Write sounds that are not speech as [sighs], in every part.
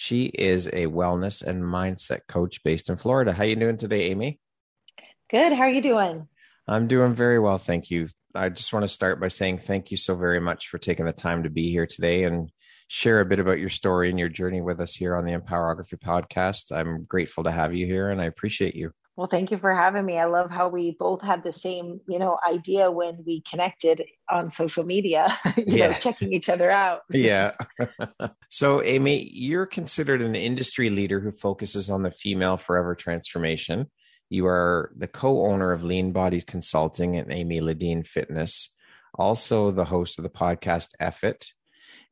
She is a wellness and mindset coach based in Florida. How you doing today, Amy? Good. How are you doing? I'm doing very well, thank you. I just want to start by saying thank you so very much for taking the time to be here today and share a bit about your story and your journey with us here on the Empowerography podcast. I'm grateful to have you here and I appreciate you. Well, thank you for having me. I love how we both had the same, you know, idea when we connected on social media, [laughs] you yeah. know, checking each other out. yeah. [laughs] so, Amy, you're considered an industry leader who focuses on the female forever transformation. You are the co-owner of Lean Bodies Consulting and Amy Ladine Fitness, also the host of the podcast F It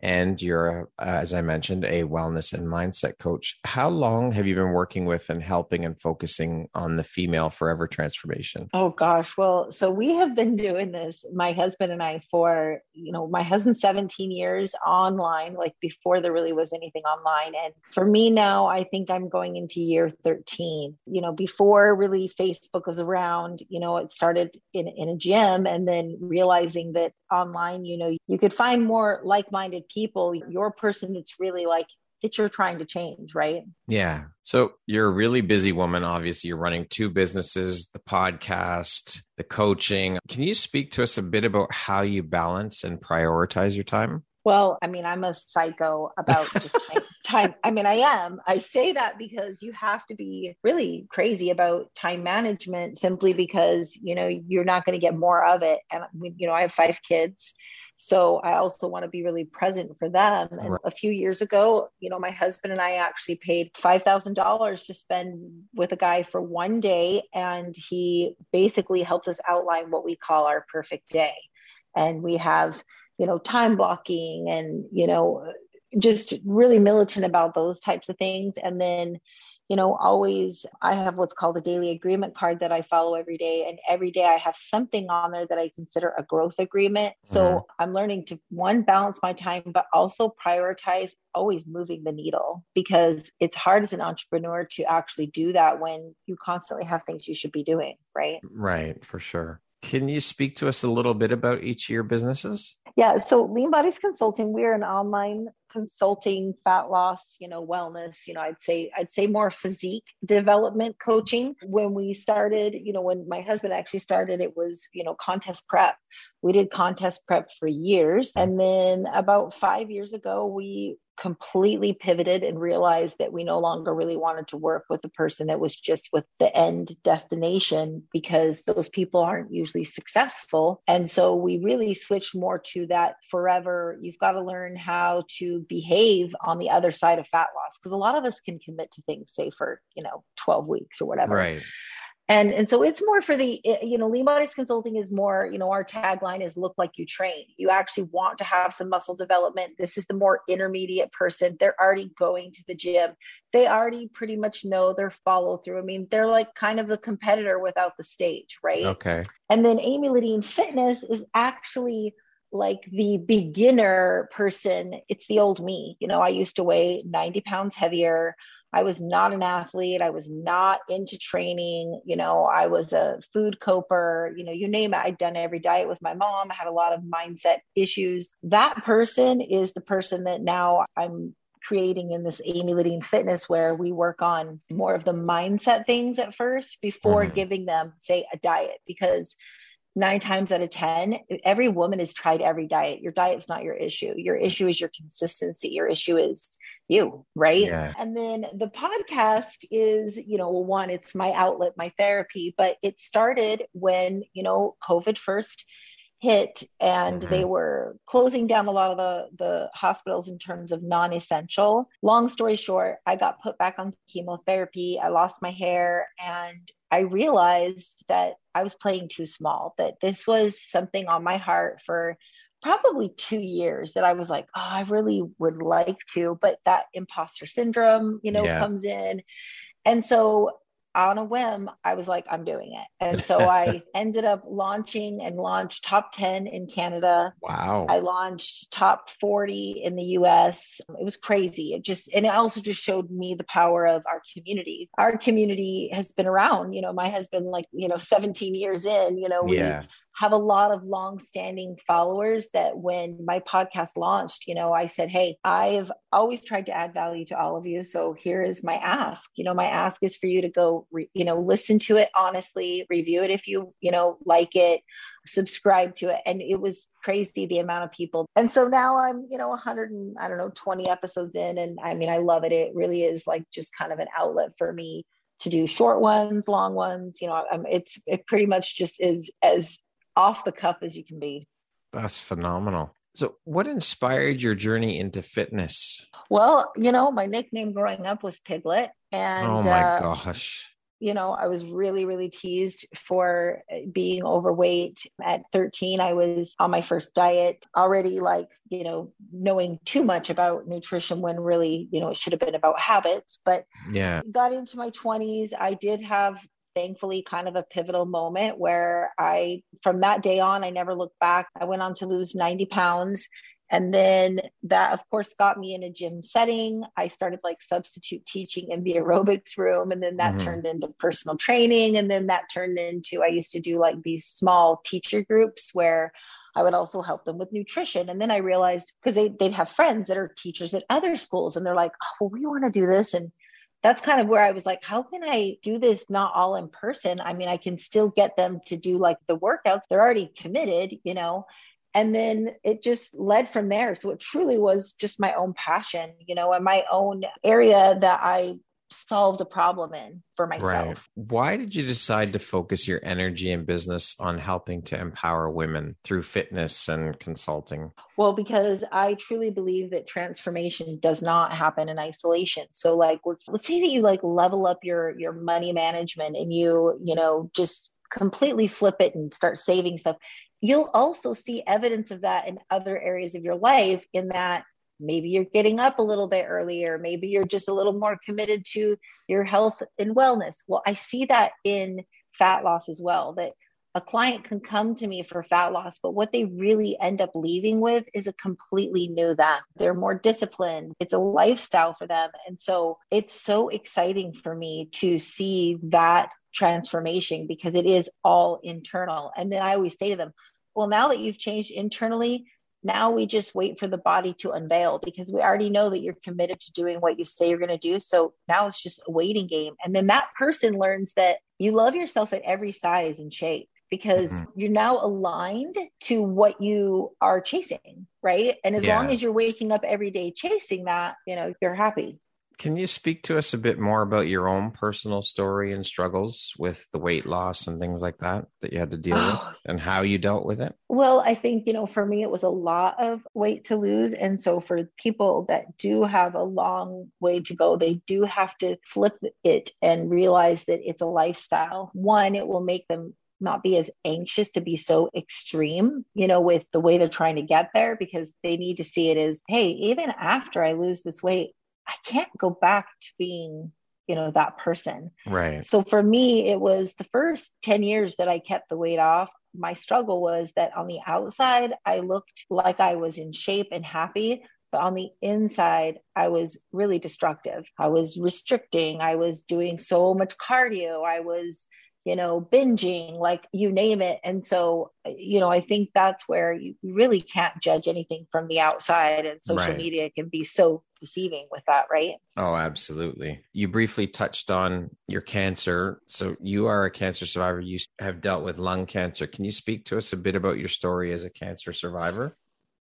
and you're, uh, as I mentioned, a wellness and mindset coach. How long have you been working with and helping and focusing on the female forever transformation? Oh gosh, well, so we have been doing this, my husband and I, for you know, my husband 17 years online, like before there really was anything online, and for me now, I think I'm going into year 13. You know, before really Facebook was around, you know, it started in in a gym, and then realizing that online, you know, you could find more like-minded people, your person that's really like that you're trying to change, right? Yeah. So you're a really busy woman. Obviously, you're running two businesses, the podcast, the coaching. Can you speak to us a bit about how you balance and prioritize your time? Well, I mean, I'm a psycho about just [laughs] time, time. I mean, I am. I say that because you have to be really crazy about time management simply because, you know, you're not going to get more of it. And, you know, I have five kids so I also want to be really present for them. And right. a few years ago, you know, my husband and I actually paid $5,000 to spend with a guy for one day. And he basically helped us outline what we call our perfect day. And we have, you know, time blocking and, you know, just really militant about those types of things. And then, you know, always I have what's called a daily agreement card that I follow every day. And every day I have something on there that I consider a growth agreement. So mm-hmm. I'm learning to one, balance my time, but also prioritize always moving the needle because it's hard as an entrepreneur to actually do that when you constantly have things you should be doing. Right. Right. For sure. Can you speak to us a little bit about each of your businesses? Yeah, so Lean Bodies Consulting, we're an online consulting, fat loss, you know, wellness, you know, I'd say I'd say more physique development coaching. When we started, you know, when my husband actually started, it was, you know, contest prep. We did contest prep for years. Mm-hmm. And then about 5 years ago, we completely pivoted and realized that we no longer really wanted to work with the person that was just with the end destination because those people aren't usually successful. And so we really switched more to that forever. You've got to learn how to behave on the other side of fat loss because a lot of us can commit to things, say for, you know, 12 weeks or whatever. Right and and so it's more for the you know lean bodies consulting is more you know our tagline is look like you train. You actually want to have some muscle development. This is the more intermediate person. They're already going to the gym. They already pretty much know their follow through i mean they're like kind of the competitor without the stage right? Okay. And then amy ledeen fitness is actually like the beginner person. It's the old me. You know i used to weigh 90 pounds heavier I was not an athlete. I was not into training. You know, I was a food coper, you know, you name it. I'd done every diet with my mom. I had a lot of mindset issues. That person is the person that now I'm creating in this Amy Ledeen Fitness where we work on more of the mindset things at first before mm-hmm. giving them, say, a diet because nine times out of 10, every woman has tried every diet. Your diet's not your issue. Your issue is your consistency. Your issue is you, right? Yeah. And then the podcast is, you know, one, it's my outlet, my therapy, but it started when, you know, COVID first hit and mm-hmm. they were closing down a lot of the, the hospitals in terms of non-essential long story short i got put back on chemotherapy i lost my hair and i realized that i was playing too small that this was something on my heart for probably two years that i was like oh i really would like to but that imposter syndrome you know yeah. comes in and so on a whim, I was like, I'm doing it. And so [laughs] I ended up launching and launched top 10 in Canada. Wow. I launched top 40 in the US. It was crazy. It just, and it also just showed me the power of our community. Our community has been around, you know, my husband, like, you know, 17 years in, you know, we, yeah have a lot of long-standing followers that when my podcast launched you know i said hey i've always tried to add value to all of you so here is my ask. You know my ask is for you to go re- you know listen to it honestly review it if you you know like it subscribe to it. And it was crazy the amount of people. And so now i'm you know 100 and i don't know 20 episodes in and i mean i love it. It really is like just kind of an outlet for me to do short ones long ones. You know I'm, it's it pretty much just is as off the cuff as you can be. That's phenomenal. So, what inspired your journey into fitness? Well, you know, my nickname growing up was Piglet. And oh my uh, gosh. You know, I was really, really teased for being overweight. At 13, I was on my first diet, already like, you know, knowing too much about nutrition when really, you know, it should have been about habits. But yeah, got into my 20s. I did have thankfully kind of a pivotal moment where I, from that day on, I never looked back. I went on to lose 90 pounds. And then that, of course, got me in a gym setting. I started like substitute teaching in the [laughs] aerobics room. And then that mm-hmm. turned into personal training. And then that turned into, I used to do like these small teacher groups where I would also help them with nutrition. And then I realized because they, they'd have friends that are teachers at other schools and they're like, oh, well, we want to do this. And that's kind of where I was like, how can I do this not all in person? I mean, I can still get them to do like the workouts. They're already committed, you know. And then it just led from there. So it truly was just my own passion, you know, and my own area that I solved the problem in for myself. Right. Why did you decide to focus your energy and business on helping to empower women through fitness and consulting? Well, because I truly believe that transformation does not happen in isolation. So like let's let's say that you like level up your your money management and you, you know, just completely flip it and start saving stuff. You'll also see evidence of that in other areas of your life in that maybe you're getting up a little bit earlier. Maybe you're just a little more committed to your health and wellness. Well i see that in fat loss as well that a client can come to me for fat loss but what they really end up leaving with is a completely new them. They're more disciplined. It's a lifestyle for them. And so it's so exciting for me to see that transformation because it is all internal. And then i always say to them well now that you've changed internally now we just wait for the body to unveil because we already know that you're committed to doing what you say you're going to do. So now it's just a waiting game. And then that person learns that you love yourself at every size and shape because mm-hmm. you're now aligned to what you are chasing, right? And as yeah. long as you're waking up every day chasing that, you know, you're happy. Can you speak to us a bit more about your own personal story and struggles with the weight loss and things like that that you had to deal oh. with [sighs] and how you dealt with it? Well, I think, you know, for me, it was a lot of weight to lose. And so for people that do have a long way to go, they do have to flip it and realize that it's a lifestyle. One, it will make them not be as anxious to be so extreme, you know, with the way they're trying to get there because they need to see it as, hey, even after I lose this weight, I can't go back to being, you know, that person. Right. So for me, it was the first 10 years that I kept the weight off. My struggle was that on the outside, I looked like I was in shape and happy. But on the inside, I was really destructive. I was restricting. I was doing so much cardio. I was you know, binging, like you name it. And so, you know, I think that's where you really can't judge anything from the outside. And social right. media can be so deceiving with that, right? Oh, absolutely. You briefly touched on your cancer. So you are a cancer survivor. You have dealt with lung cancer. Can you speak to us a bit about your story as a cancer survivor?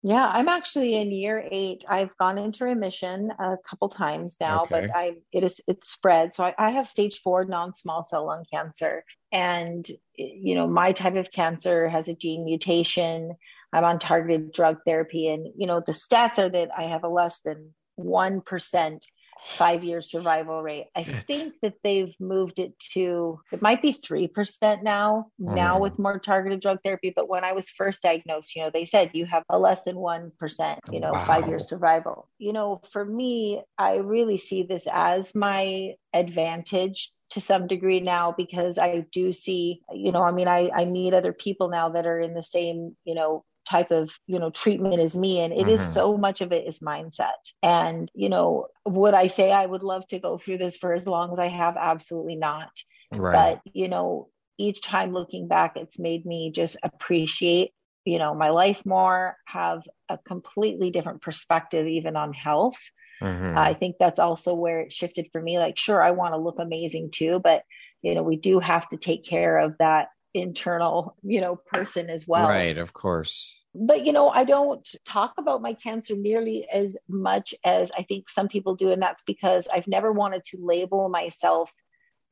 Yeah, I'm actually in year eight. I've gone into remission a couple times now, okay. but I it is it's spread. So I, I have stage four non-small cell lung cancer, and you know my type of cancer has a gene mutation. I'm on targeted drug therapy, and you know the stats are that I have a less than one percent five year survival rate. I think that they've moved it to, it might be 3% now, mm. now with more targeted drug therapy. But when I was first diagnosed, you know, they said you have a less than 1%, you know, wow. five year survival. You know, for me, I really see this as my advantage to some degree now because I do see, you know, I mean, I, I meet other people now that are in the same, you know, type of you know treatment as me and it mm-hmm. is so much of it is mindset and you know would i say i would love to go through this for as long as i have absolutely not right. but you know each time looking back it's made me just appreciate you know my life more have a completely different perspective even on health mm-hmm. i think that's also where it shifted for me like sure i want to look amazing too but you know we do have to take care of that internal, you know, person as well. Right, of course. But, you know, I don't talk about my cancer nearly as much as I think some people do. And that's because I've never wanted to label myself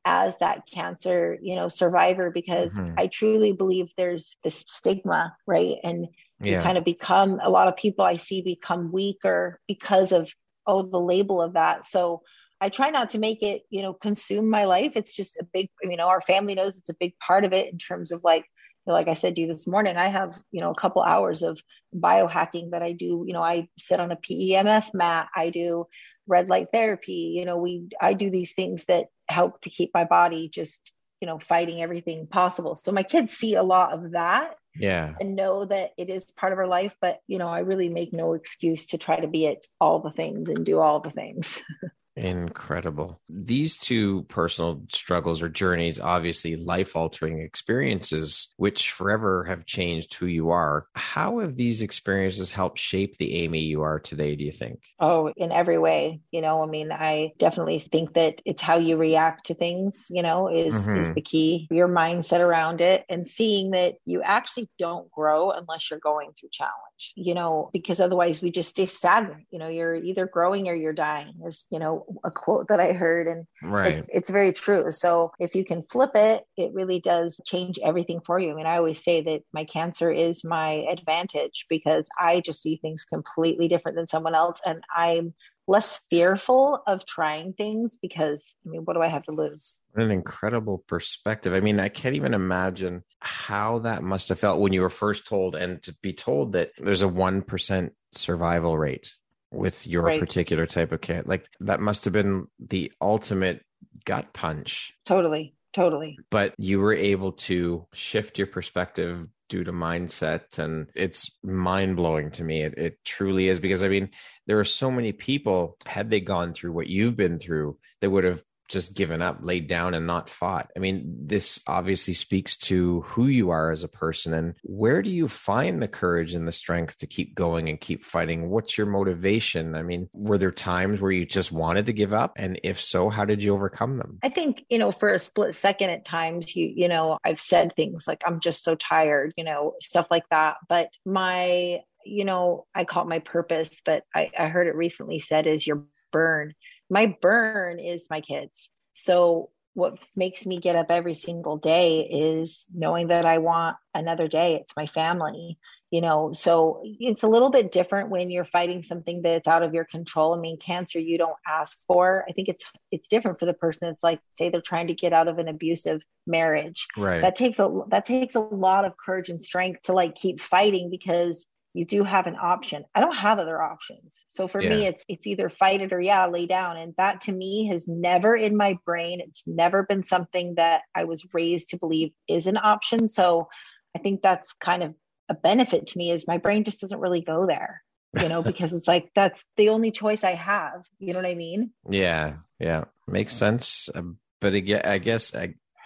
as that cancer, you know, survivor because mm-hmm. I truly believe there's this stigma, right? And yeah. you kind of become a lot of people I see become weaker because of oh the label of that. So I try not to make it, you know, consume my life. It's just a big, you know, our family knows it's a big part of it in terms of like, you know, like I said to you this morning, I have, you know, a couple hours of biohacking that I do. You know, I sit on a PEMF mat. I do red light therapy. You know, we, I do these things that help to keep my body just, you know, fighting everything possible. So my kids see a lot of that yeah and know that it is part of our life but you know i really make no excuse to try to be at all the things and do all the things [laughs] Incredible. These two personal struggles or journeys, obviously life altering experiences, which forever have changed who you are. How have these experiences helped shape the Amy you are today, do you think? Oh, in every way. You know, I mean, I definitely think that it's how you react to things, you know, is, mm-hmm. is the key. Your mindset around it and seeing that you actually don't grow unless you're going through challenge, you know, because otherwise we just stay stagnant. You know, you're either growing or you're dying, as, you know, a quote that I heard, and right. it's, it's very true. So if you can flip it, it really does change everything for you. I mean, I always say that my cancer is my advantage because I just see things completely different than someone else, and I'm less fearful of trying things because I mean, what do I have to lose? What an incredible perspective. I mean, I can't even imagine how that must have felt when you were first told, and to be told that there's a 1% survival rate with your right. particular type of cat. Like that must have been the ultimate gut punch. Totally. Totally. But you were able to shift your perspective due to mindset. And it's mind blowing to me. It, it truly is because I mean, there are so many people, had they gone through what you've been through, that would have just given up, laid down, and not fought. I mean, this obviously speaks to who you are as a person. And where do you find the courage and the strength to keep going and keep fighting? What's your motivation? I mean, were there times where you just wanted to give up? And if so, how did you overcome them? I think, you know, for a split second at times, you, you know, I've said things like, I'm just so tired, you know, stuff like that. But my, you know, I call it my purpose, but I, I heard it recently said is your burn my burn is my kids. So what makes me get up every single day is knowing that I want another day. It's my family, you know. So it's a little bit different when you're fighting something that's out of your control. I mean, cancer you don't ask for. I think it's it's different for the person. It's like say they're trying to get out of an abusive marriage. Right. That takes a that takes a lot of courage and strength to like keep fighting because you do have an option. I don't have other options. So for yeah. me, it's it's either fight it or yeah, lay down. And that to me has never in my brain, it's never been something that I was raised to believe is an option. So I think that's kind of a benefit to me is my brain just doesn't really go there, you know, [laughs] because it's like that's the only choice I have. You know what I mean? Yeah, yeah, makes sense. Uh, but again, I guess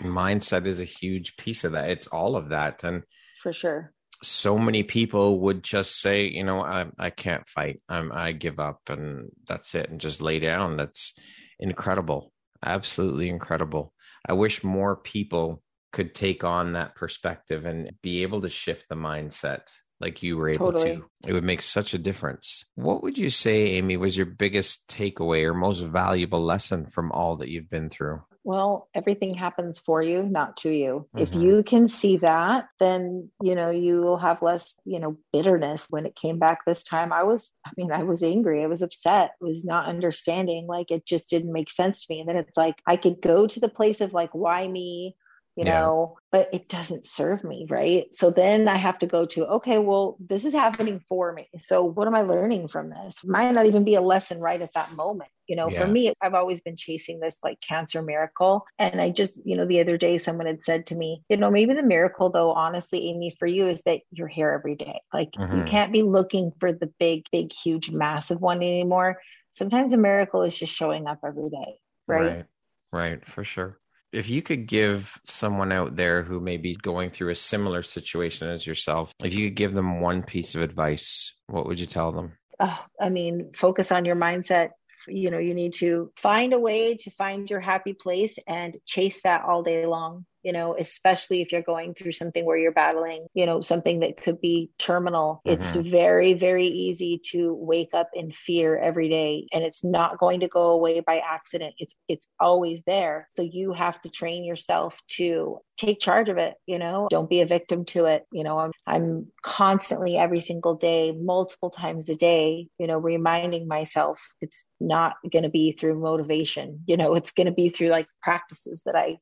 mindset is a huge piece of that. It's all of that, and for sure so many people would just say, you know, I, I can't fight. I'm, I give up and that's it and just lay down. That's incredible. Absolutely incredible. I wish more people could take on that perspective and be able to shift the mindset like you were able totally. to. It would make such a difference. What would you say, Amy, was your biggest takeaway or most valuable lesson from all that you've been through? Well, everything happens for you, not to you. Mm-hmm. If you can see that, then, you know, you will have less, you know, bitterness. When it came back this time, I was, I mean, I was angry. I was upset, I was not understanding. Like it just didn't make sense to me. And then it's like, I could go to the place of like, why me? you yeah. know, but it doesn't serve me, right? So then I have to go to, okay, well, this is happening for me. So what am I learning from this? Might not even be a lesson right at that moment. You know, yeah. for me, I've always been chasing this like cancer miracle. And I just, you know, the other day someone had said to me, you know, maybe the miracle though, honestly, Amy, for you is that you're here every day. Like mm-hmm. you can't be looking for the big, big, huge, massive one anymore. Sometimes a miracle is just showing up every day. Right. Right. Right. For sure. If you could give someone out there who may be going through a similar situation as yourself, if you could give them one piece of advice, what would you tell them? Oh, I mean, focus on your mindset. You know, you need to find a way to find your happy place and chase that all day long you know, especially if you're going through something where you're battling, you know, something that could be terminal. Mm-hmm. It's very, very easy to wake up in fear every day and it's not going to go away by accident. It's it's always there. So you have to train yourself to take charge of it, you know, don't be a victim to it. You know, I'm I'm constantly every single day, multiple times a day, you know, reminding myself it's not going to be through motivation. You know, it's going to be through like practices that I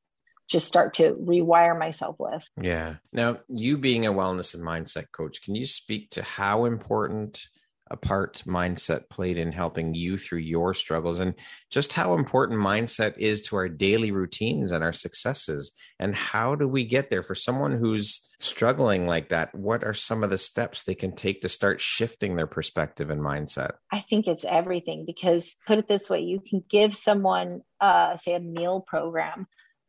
just start to rewire myself with. Yeah. Now, you being a wellness and mindset coach, can you speak to how important a part mindset played in helping you through your struggles and just how important mindset is to our daily routines and our successes? And how do we get there for someone who's struggling like that? What are some of the steps they can take to start shifting their perspective and mindset? I think it's everything because put it this way you can give someone, uh, say, a meal program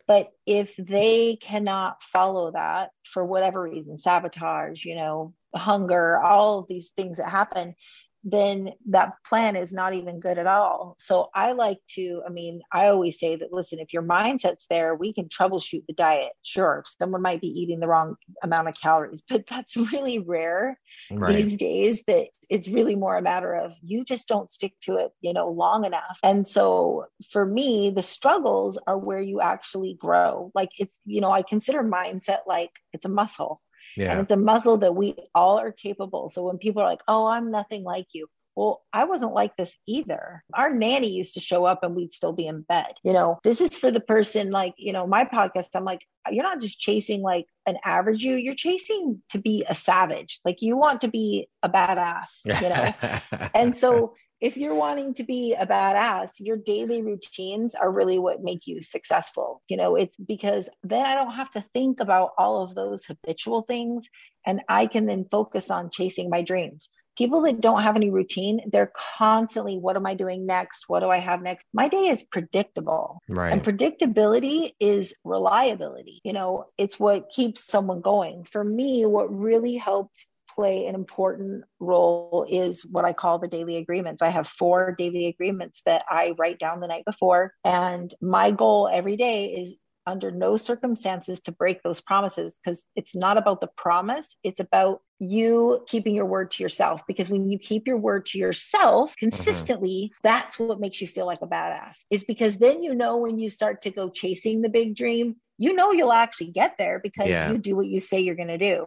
but if they cannot follow that for whatever reason, sabotage, you know, hunger, all these things that happen, then that plan is not even good at all. So I like to, I mean, I always say that listen, if your mindset's there, we can troubleshoot the diet. Sure, someone might be eating the wrong amount of calories, but that's [laughs] really rare right. these days that it's really more a matter of you just don't stick to it, you know, long enough. And so for me, the struggles are where you actually grow. Like it's, you know, I consider mindset like it's a muscle yeah. And it's a muscle that we all are capable. So when people are like, oh, I'm nothing like you. Well, I wasn't like this either. Our nanny used to show up and we'd still be in bed. You know, this is for the person like, you know, my podcast, I'm like, you're not just chasing like an average you, you're chasing to be a savage. Like you want to be a badass, you know? [laughs] and so if you're wanting to be a badass, your daily routines are really what make you successful. You know, it's because then I don't have to think about all of those habitual things and I can then focus on chasing my dreams. People that don't have any routine, they're constantly, what am I doing next? What do I have next? My day is predictable. Right. And predictability is reliability. You know, it's what keeps someone going. For me, what really helped play an important role is what I call the daily agreements. I have four daily agreements that I write down the night before. And my goal every day is under no circumstances to break those promises because it's not about the promise. It's about you keeping your word to yourself. Because when you keep your word to yourself mm-hmm. consistently, mm-hmm. that's what makes you feel like a badass. Is because then you know when you start to go chasing the big dream, you know you'll actually get there because yeah. you do what you say you're going to do.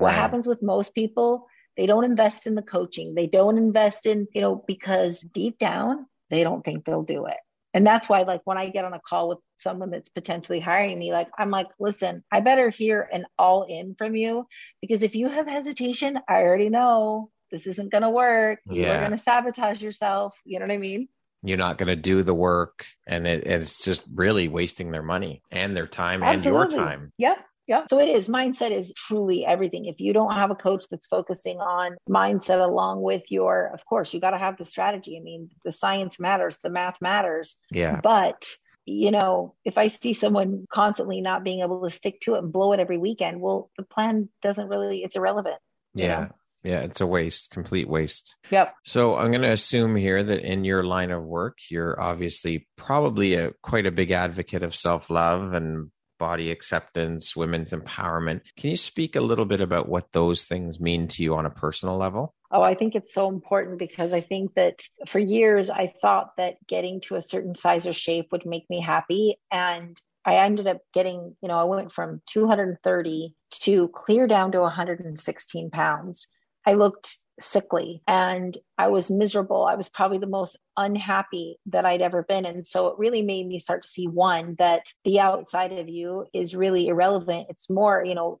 What happens with most people, they don't invest in the coaching. They don't invest in, you know, because deep down, they don't think they'll do it. And that's why, like, when I get on a call with someone that's potentially hiring me, like, I'm like, listen, I better hear an all in from you because if you have hesitation, I already know this isn't going to work. Yeah. You're going to sabotage yourself. You know what I mean? You're not going to do the work, and it, it's just really wasting their money and their time Absolutely. and your time. Yep. Yeah. So it is. Mindset is truly everything. If you don't have a coach that's focusing on mindset along with your, of course, you got to have the strategy. I mean, the science matters, the math matters. Yeah. But you know, if I see someone constantly not being able to stick to it and blow it every weekend, well, the plan doesn't really, it's irrelevant. Yeah. Know? Yeah, it's a waste, complete waste. Yep. So I'm going to assume here that in your line of work, you're obviously probably a quite a big advocate of self-love and body acceptance, women's empowerment. Can you speak a little bit about what those things mean to you on a personal level? Oh, I think it's so important because I think that for years I thought that getting to a certain size or shape would make me happy. And I ended up getting, you know, I went from 230 to clear down to 116 pounds. I looked sickly and I was miserable. I was probably the most unhappy that I'd ever been. And so it really made me start to see one that the outside of you is really irrelevant. It's more, you know,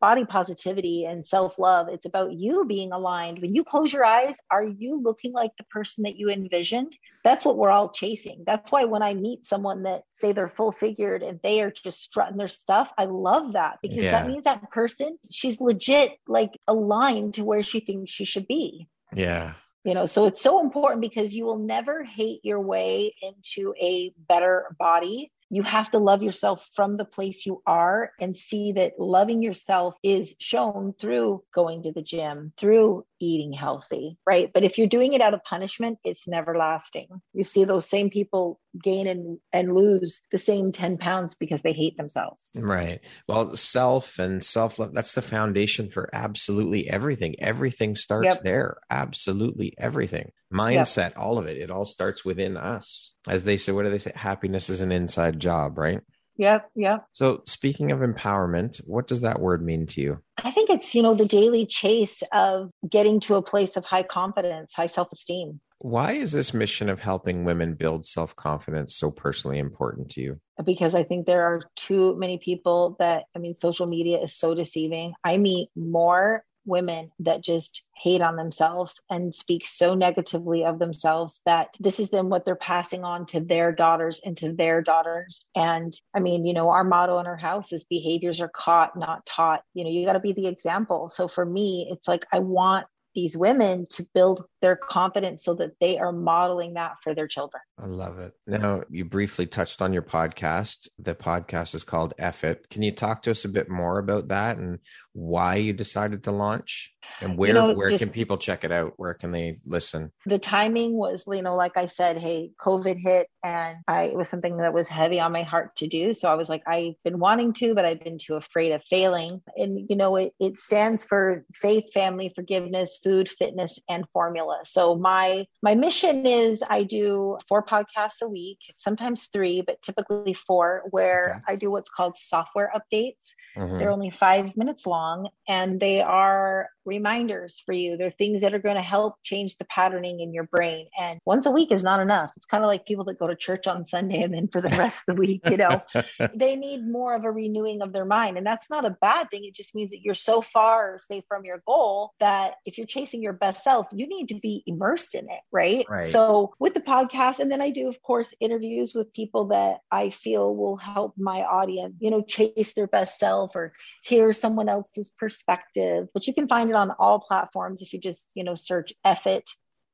body positivity and self love. It's about you being aligned. When you close your eyes, are you looking like the person that you envisioned? That's what we're all chasing. That's why when I meet someone that say they're full figured and they are just strutting their stuff, I love that because yeah. that means that person, she's legit like aligned to where she thinks she should be. Yeah. You know, so it's so important because you will never hate your way into a better body you have to love yourself from the place you are and see that loving yourself is shown through going to the gym, through eating healthy, right? But if you're doing it out of punishment, it's never lasting. You see those same people gain and, and lose the same 10 pounds because they hate themselves. Right. Well, self and self love, that's the foundation for absolutely everything. Everything starts yep. there. Absolutely everything. Mindset, yep. all of it. It all starts within us. As they say, what do they say? Happiness is an inside job, right? Yep, yep. So, speaking of empowerment, what does that word mean to you? I think it's, you know, the daily chase of getting to a place of high confidence, high self esteem. Why is this mission of helping women build self confidence so personally important to you? Because I think there are too many people that, I mean, social media is so deceiving. I meet more women that just hate on themselves and speak so negatively of themselves that this is then what they're passing on to their daughters and to their daughters. And I mean, you know, our motto in our house is behaviors are caught, not taught. You know, you got to be the example. So for me, it's like I want these women to build their confidence so that they are modeling that for their children. I love it. Now, you briefly touched on your podcast. The podcast is called F It. Can you talk to us a bit more about that and why you decided to launch? And where you know, where just, can people check it out? Where can they listen? The timing was, you know, like I said, hey, COVID hit and I it was something that was heavy on my heart to do. So I was like, I've been wanting to, but I've been too afraid of failing. And you know, it, it stands for faith, family, forgiveness, food, fitness, and formula. So my my mission is I do four podcasts a week, sometimes three, but typically four, where okay. I do what's called software updates. Mm-hmm. They're only five minutes long and they are reminders for you. They're things that are going to help change the patterning in your brain. And once a week is not enough. It's kind of like people that go to church on Sunday and then for the rest of the week, you know, [laughs] they need more of a renewing of their mind. And that's not a bad thing. It just means that you're so far, say, from your goal that if you're chasing your best self, you need to be immersed in it, right? right? So with the podcast, and then I do, of course, interviews with people that I feel will help my audience, you know, chase their best self or hear someone else's perspective. But you can find it on all platforms. If you just, you know, search F It,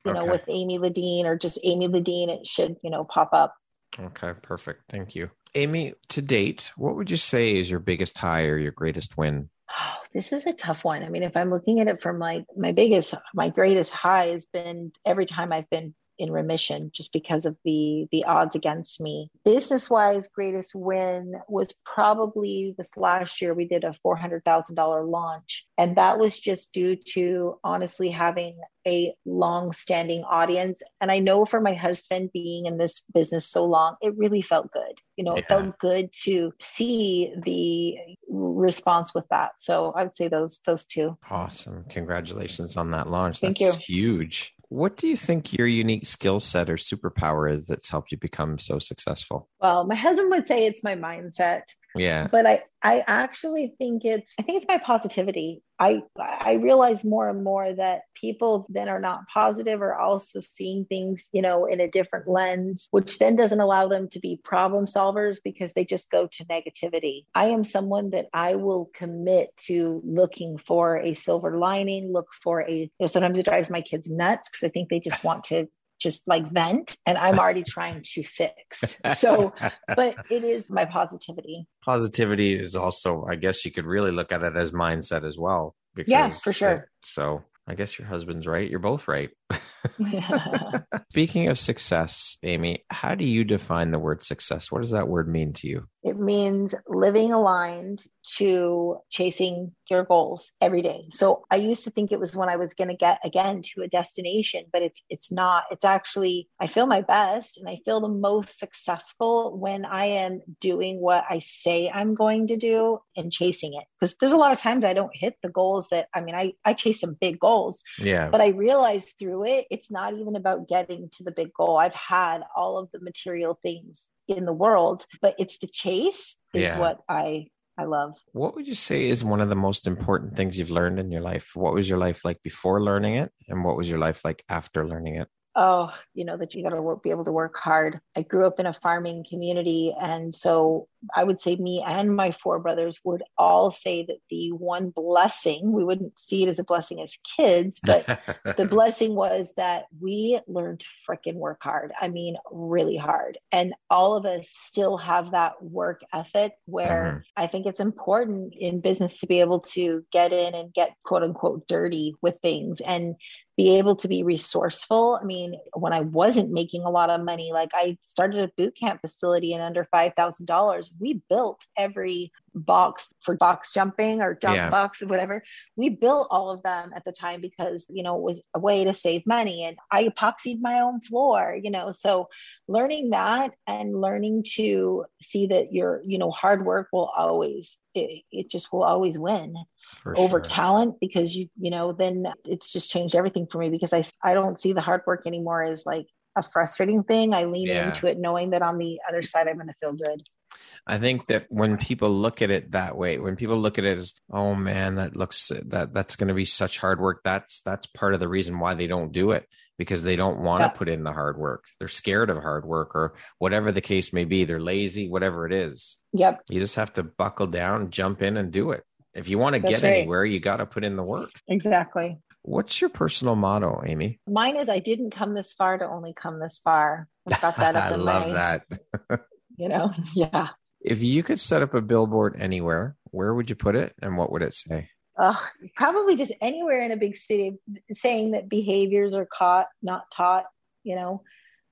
you okay. know, with Amy Ladine or just Amy Ladine, it should, you know, pop up. Okay, perfect. Thank you. Amy, to date, what would you say is your biggest high or your greatest win? Oh, this is a tough one. I mean, if I'm looking at it from like my biggest, my greatest high has been every time I've been in remission just because of the the odds against me. Business wise, greatest win was probably this last year. We did a four hundred thousand dollar launch, and that was just due to honestly having a long standing audience. And I know for my husband being in this business so long, it really felt good. You know, yeah. it felt good to see the response with that. So I would say those those two. Awesome. Congratulations on that launch. Thank That's you. huge. What do you think your unique skill set or superpower is that's helped you become so successful? Well, my husband would say it's my mindset. Yeah. But I I actually think it's I think it's my positivity. I I realize more and more that people that are not positive are also seeing things, you know, in a different lens, which then doesn't allow them to be problem solvers because they just go to negativity. I am someone that I will commit to looking for a silver lining, look for a you know, sometimes it drives my kids nuts because I think they just want to just like vent and I'm already trying to fix. So, but it is my positivity. Positivity is also, I guess you could really look at it as mindset as well. Because yeah, for sure. It, so I guess your husband's right. You're both right. [laughs] Speaking of success, Amy, how do you define the word success? What does that word mean to you? It means living aligned to chasing your goals every day. So I used to think it was when I was going to get again to a destination, but it's it's not. It's actually I feel my best and I feel the most successful when I am doing what I say I'm going to do and chasing it. Because there's a lot of times I don't hit the goals that I mean I I chase some big goals. Yeah. But I realized through it it's not even about getting to the big goal. I've had all of the material things in the world, but it's the chase is yeah. what I I love. What would you say is one of the most important things you've learned in your life? What was your life like before learning it, and what was your life like after learning it? Oh, you know, that you got to be able to work hard. I grew up in a farming community. And so I would say me and my four brothers would all say that the one blessing, we wouldn't see it as a blessing as kids, but [laughs] the blessing was that we learned to freaking work hard. I mean, really hard. And all of us still have that work ethic where mm-hmm. I think it's important in business to be able to get in and get quote unquote dirty with things and be able to be resourceful. I mean, when I wasn't making a lot of money, like I started a boot camp facility in under $5,000. We built every box for box jumping or jump yeah. box or whatever. We built all of them at the time because, you know, it was a way to save money and I epoxied my own floor, you know. So learning that and learning to see that your, you know, hard work will always, it, it just will always win. For over sure. talent because you you know then it's just changed everything for me because I I don't see the hard work anymore as like a frustrating thing. I lean yeah. into it knowing that on the other side I'm going to feel good. I think that when people look at it that way, when people look at it as, oh man, that looks that that's going to be such hard work. That's that's part of the reason why they don't do it because they don't want to put in the hard work. They're scared of hard work or whatever the case may be. They're lazy, whatever it is. Yep. You just have to buckle down, jump in, and do it. If you want to get right. anywhere, you got to put in the work. Exactly. What's your personal motto, Amy? Mine is I didn't come this far to only come this far. [laughs] I've got that up I love my, that. [laughs] you know, [laughs] yeah. If you could set up a billboard anywhere, where would you put it and what would it say? Uh, probably just anywhere in a big city saying that behaviors are caught, not taught. You know,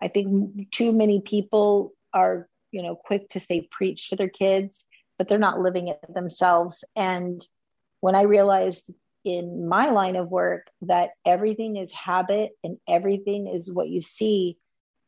I think too many people are, you know, quick to say preach to their kids, but they're not living it themselves. And when I realized in my line of work that everything is habit and everything is what you see,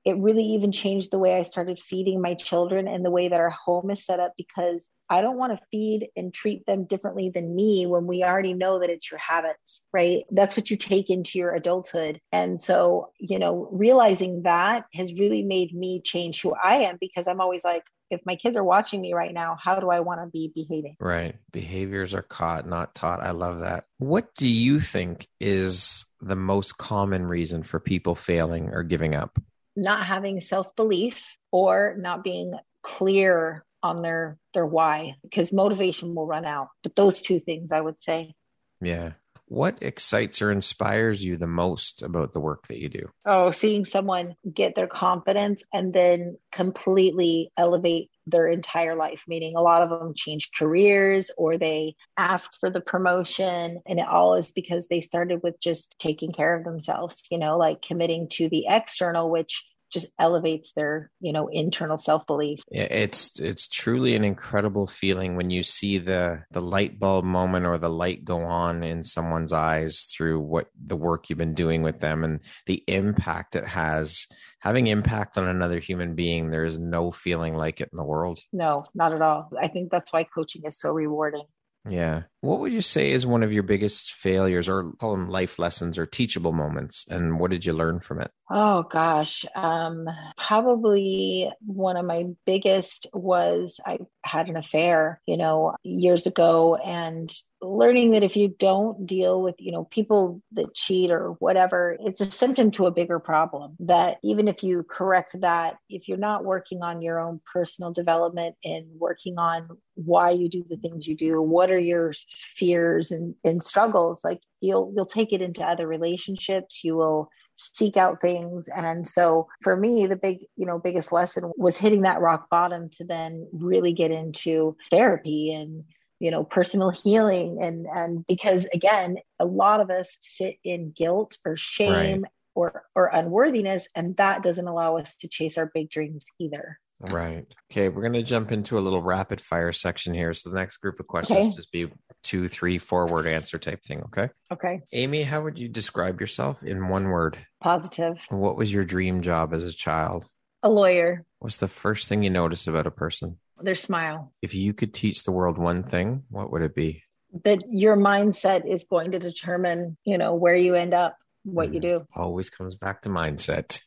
it really even changed the way I started feeding my children and the way that our home is set up because I don't want to feed and treat them differently than me when we already know that it's your habits, right? That's what you take into your adulthood. And so, you know, realizing that has really made me change who I am because I'm always like, if my kids are watching me right now, how do I want to be behaving? Right. Behaviors are caught, not taught. I love that. What do you think is the most common reason for people failing or giving up? not having self belief or not being clear on their their why because motivation will run out but those two things i would say yeah what excites or inspires you the most about the work that you do oh seeing someone get their confidence and then completely elevate their entire life, meaning a lot of them change careers or they ask for the promotion. And it all is because they started with just taking care of themselves, you know, like committing to the external, which just elevates their you know internal self-belief. It's it's truly an incredible feeling when you see the the light bulb moment or the light go on in someone's eyes through what the work you've been doing with them and the impact it has. Having impact on another human being there is no feeling like it in the world. No not at all. I think that's why coaching is so rewarding yeah. What would you say is one of your biggest failures or call them life lessons or teachable moments? And what did you learn from it? Oh gosh. Um, probably one of my biggest was I had an affair, you know, years ago and learning that if you don't deal with, you know, people that cheat or whatever, it's a symptom to a bigger problem. That even if you correct that, if you're not working on your own personal development and working on why you do the things you do, what are your fears and, and struggles, like you'll you'll take it into other relationships. You will seek out things. And so for me, the big, you know, biggest lesson was hitting that rock bottom to then really get into therapy and you know personal healing and and because again a lot of us sit in guilt or shame right. or or unworthiness and that doesn't allow us to chase our big dreams either Right. Okay. We're going to jump into a little rapid fire section here. So the next group of questions okay. just be two, three, four word answer type thing. Okay. Okay. Amy, how would you describe yourself in one word? Positive. What was your dream job as a child? A lawyer. What's the first thing you notice about a person? Their smile. If you could teach the world one thing, what would it be? That your mindset is going to determine, you know, where you end up what you do. Always comes back to mindset.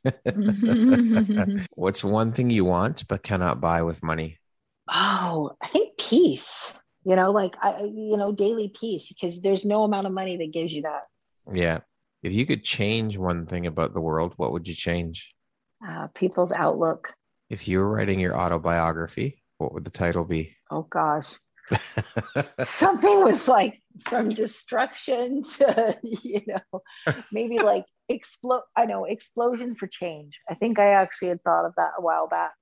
[laughs] What's one thing you want but cannot buy with money? Oh, I think peace. You know, like I, you know, daily peace because there's no amount of money that gives you that. Yeah. If you could change one thing about the world, what would you change? Uh, people's outlook. If you were writing your autobiography, what would the title be? Oh gosh. [laughs] something with like from destruction to [laughs] you know maybe like explode i know explosion for change. I think i actually had thought of that a while back.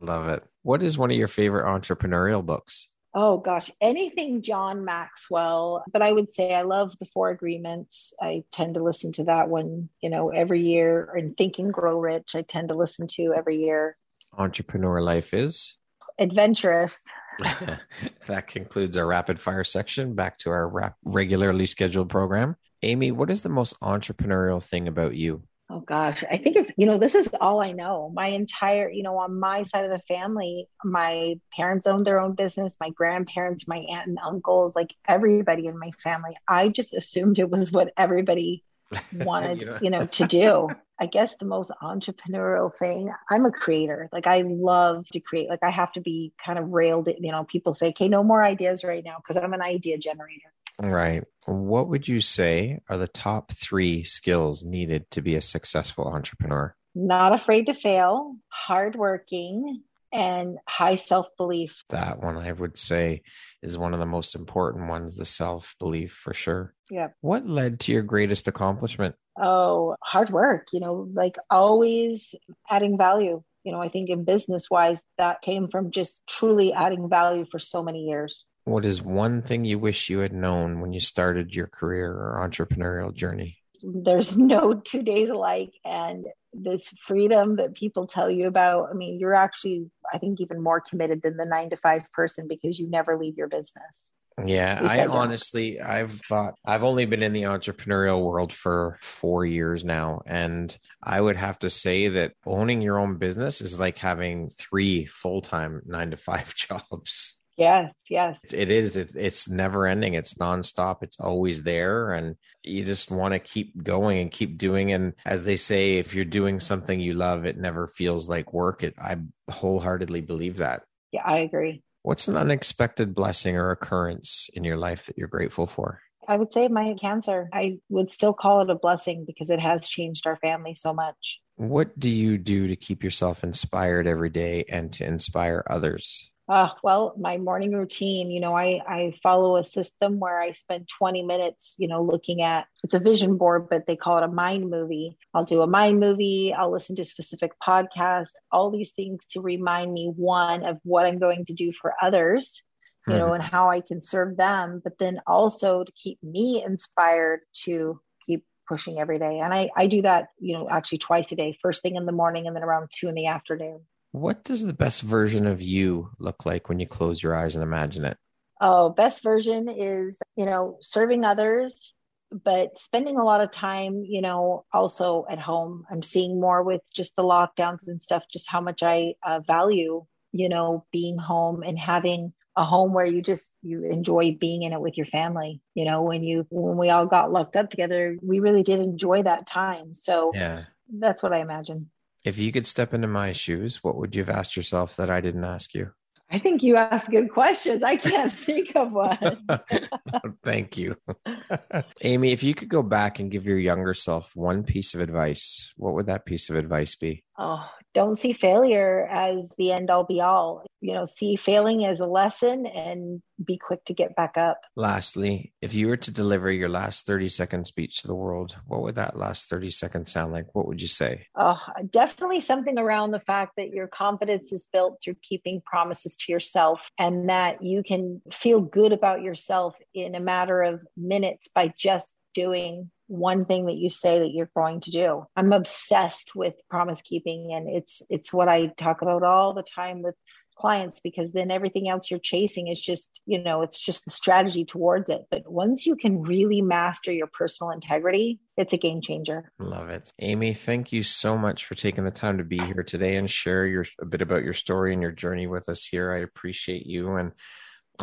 Love it. What is one of your favorite entrepreneurial books? Oh gosh. Anything john maxwell but i would say i love the four agreements. I tend to listen to that one you know every year. And think and grow rich i tend to listen to every year. Entrepreneur life is adventurous [laughs] that concludes our rapid fire section. Back to our rap- regularly scheduled program. Amy, what is the most entrepreneurial thing about you? Oh gosh, I think it's, you know, this is all I know. My entire, you know, on my side of the family, my parents owned their own business, my grandparents, my aunt and uncles, like everybody in my family. I just assumed it was what everybody [laughs] wanted, you, know. you know, to do. I guess the most entrepreneurial thing, I'm a creator. Like I love to create. Like I have to be kind of railed. You know, people say, okay, no more ideas right now because I'm an idea generator. Right. What would you say are the top three skills needed to be a successful entrepreneur? Not afraid to fail, hardworking, and high self belief. That one I would say is one of the most important ones, the self belief for sure. Yeah. What led to your greatest accomplishment? Oh, hard work, you know, like always adding value. You know, I think in business wise, that came from just truly adding value for so many years. What is one thing you wish you had known when you started your career or entrepreneurial journey? There's [laughs] no two days alike. And this freedom that people tell you about, I mean, you're actually, I think, even more committed than the nine to five person because you never leave your business. Yeah, I honestly, I've thought I've only been in the entrepreneurial world for four years now. And I would have to say that owning your own business is like having three full time nine to five [laughs] jobs. Yes, yes. It is. It, it's never ending. It's nonstop. It's always there. And you just want to keep going and keep doing. And as they say, if you're doing something you love, it never feels like work. It, I wholeheartedly believe that. Yeah, I agree. What's an unexpected blessing or occurrence in your life that you're grateful for? I would say my cancer. I would still call it a blessing because it has changed our family so much. What do you do to keep yourself inspired every day and to inspire others? Uh, well, my morning routine, you know, I, I follow a system where I spend 20 minutes, you know, looking at it's a vision board, but they call it a mind movie. I'll do a mind movie. I'll listen to specific podcasts, all these things to remind me, one, of what I'm going to do for others, you mm-hmm. know, and how I can serve them, but then also to keep me inspired to keep pushing every day. And I, I do that, you know, actually twice a day, first thing in the morning and then around two in the afternoon. What does the best version of you look like when you close your eyes and imagine it? Oh, best version is, you know, serving others, but spending a lot of time, you know, also at home. I'm seeing more with just the lockdowns and stuff, just how much I uh, value, you know, being home and having a home where you just you enjoy being in it with your family you know when you when we all got locked up together we really did enjoy that time so yeah that's what i imagine if you could step into my shoes, what would you have asked yourself that I didn't ask you? I think you ask good questions. I can't [laughs] think of one. Thank you. [laughs] Amy, if you could go back and give your younger self one piece of advice, what would that piece of advice be? Oh, don't see failure as the end all be all. You know, see failing as a lesson and be quick to get back up. Lastly, if you were to deliver your last 30 second speech to the world, what would that last 30 seconds sound like? What would you say? Oh, definitely something around the fact that your confidence is built through keeping promises to yourself and that you can feel good about yourself in a matter of minutes by just doing one thing that you say that you're going to do. I'm obsessed with promise keeping and it's it's what I talk about all the time with clients because then everything else you're chasing is just, you know, it's just the strategy towards it. But once you can really master your personal integrity, it's a game changer. Love it. Amy, thank you so much for taking the time to be here today and share your a bit about your story and your journey with us here. I appreciate you and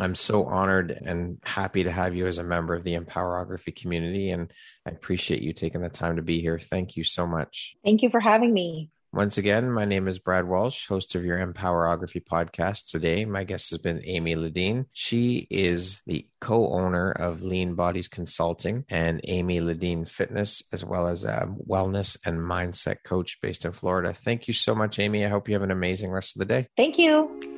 I'm so honored and happy to have you as a member of the Empowerography community. And I appreciate you taking the time to be here. Thank you so much. Thank you for having me. Once again, my name is Brad Walsh, host of your Empowerography podcast. Today, my guest has been Amy Ledeen. She is the co owner of Lean Bodies Consulting and Amy Ledeen Fitness, as well as a wellness and mindset coach based in Florida. Thank you so much, Amy. I hope you have an amazing rest of the day. Thank you.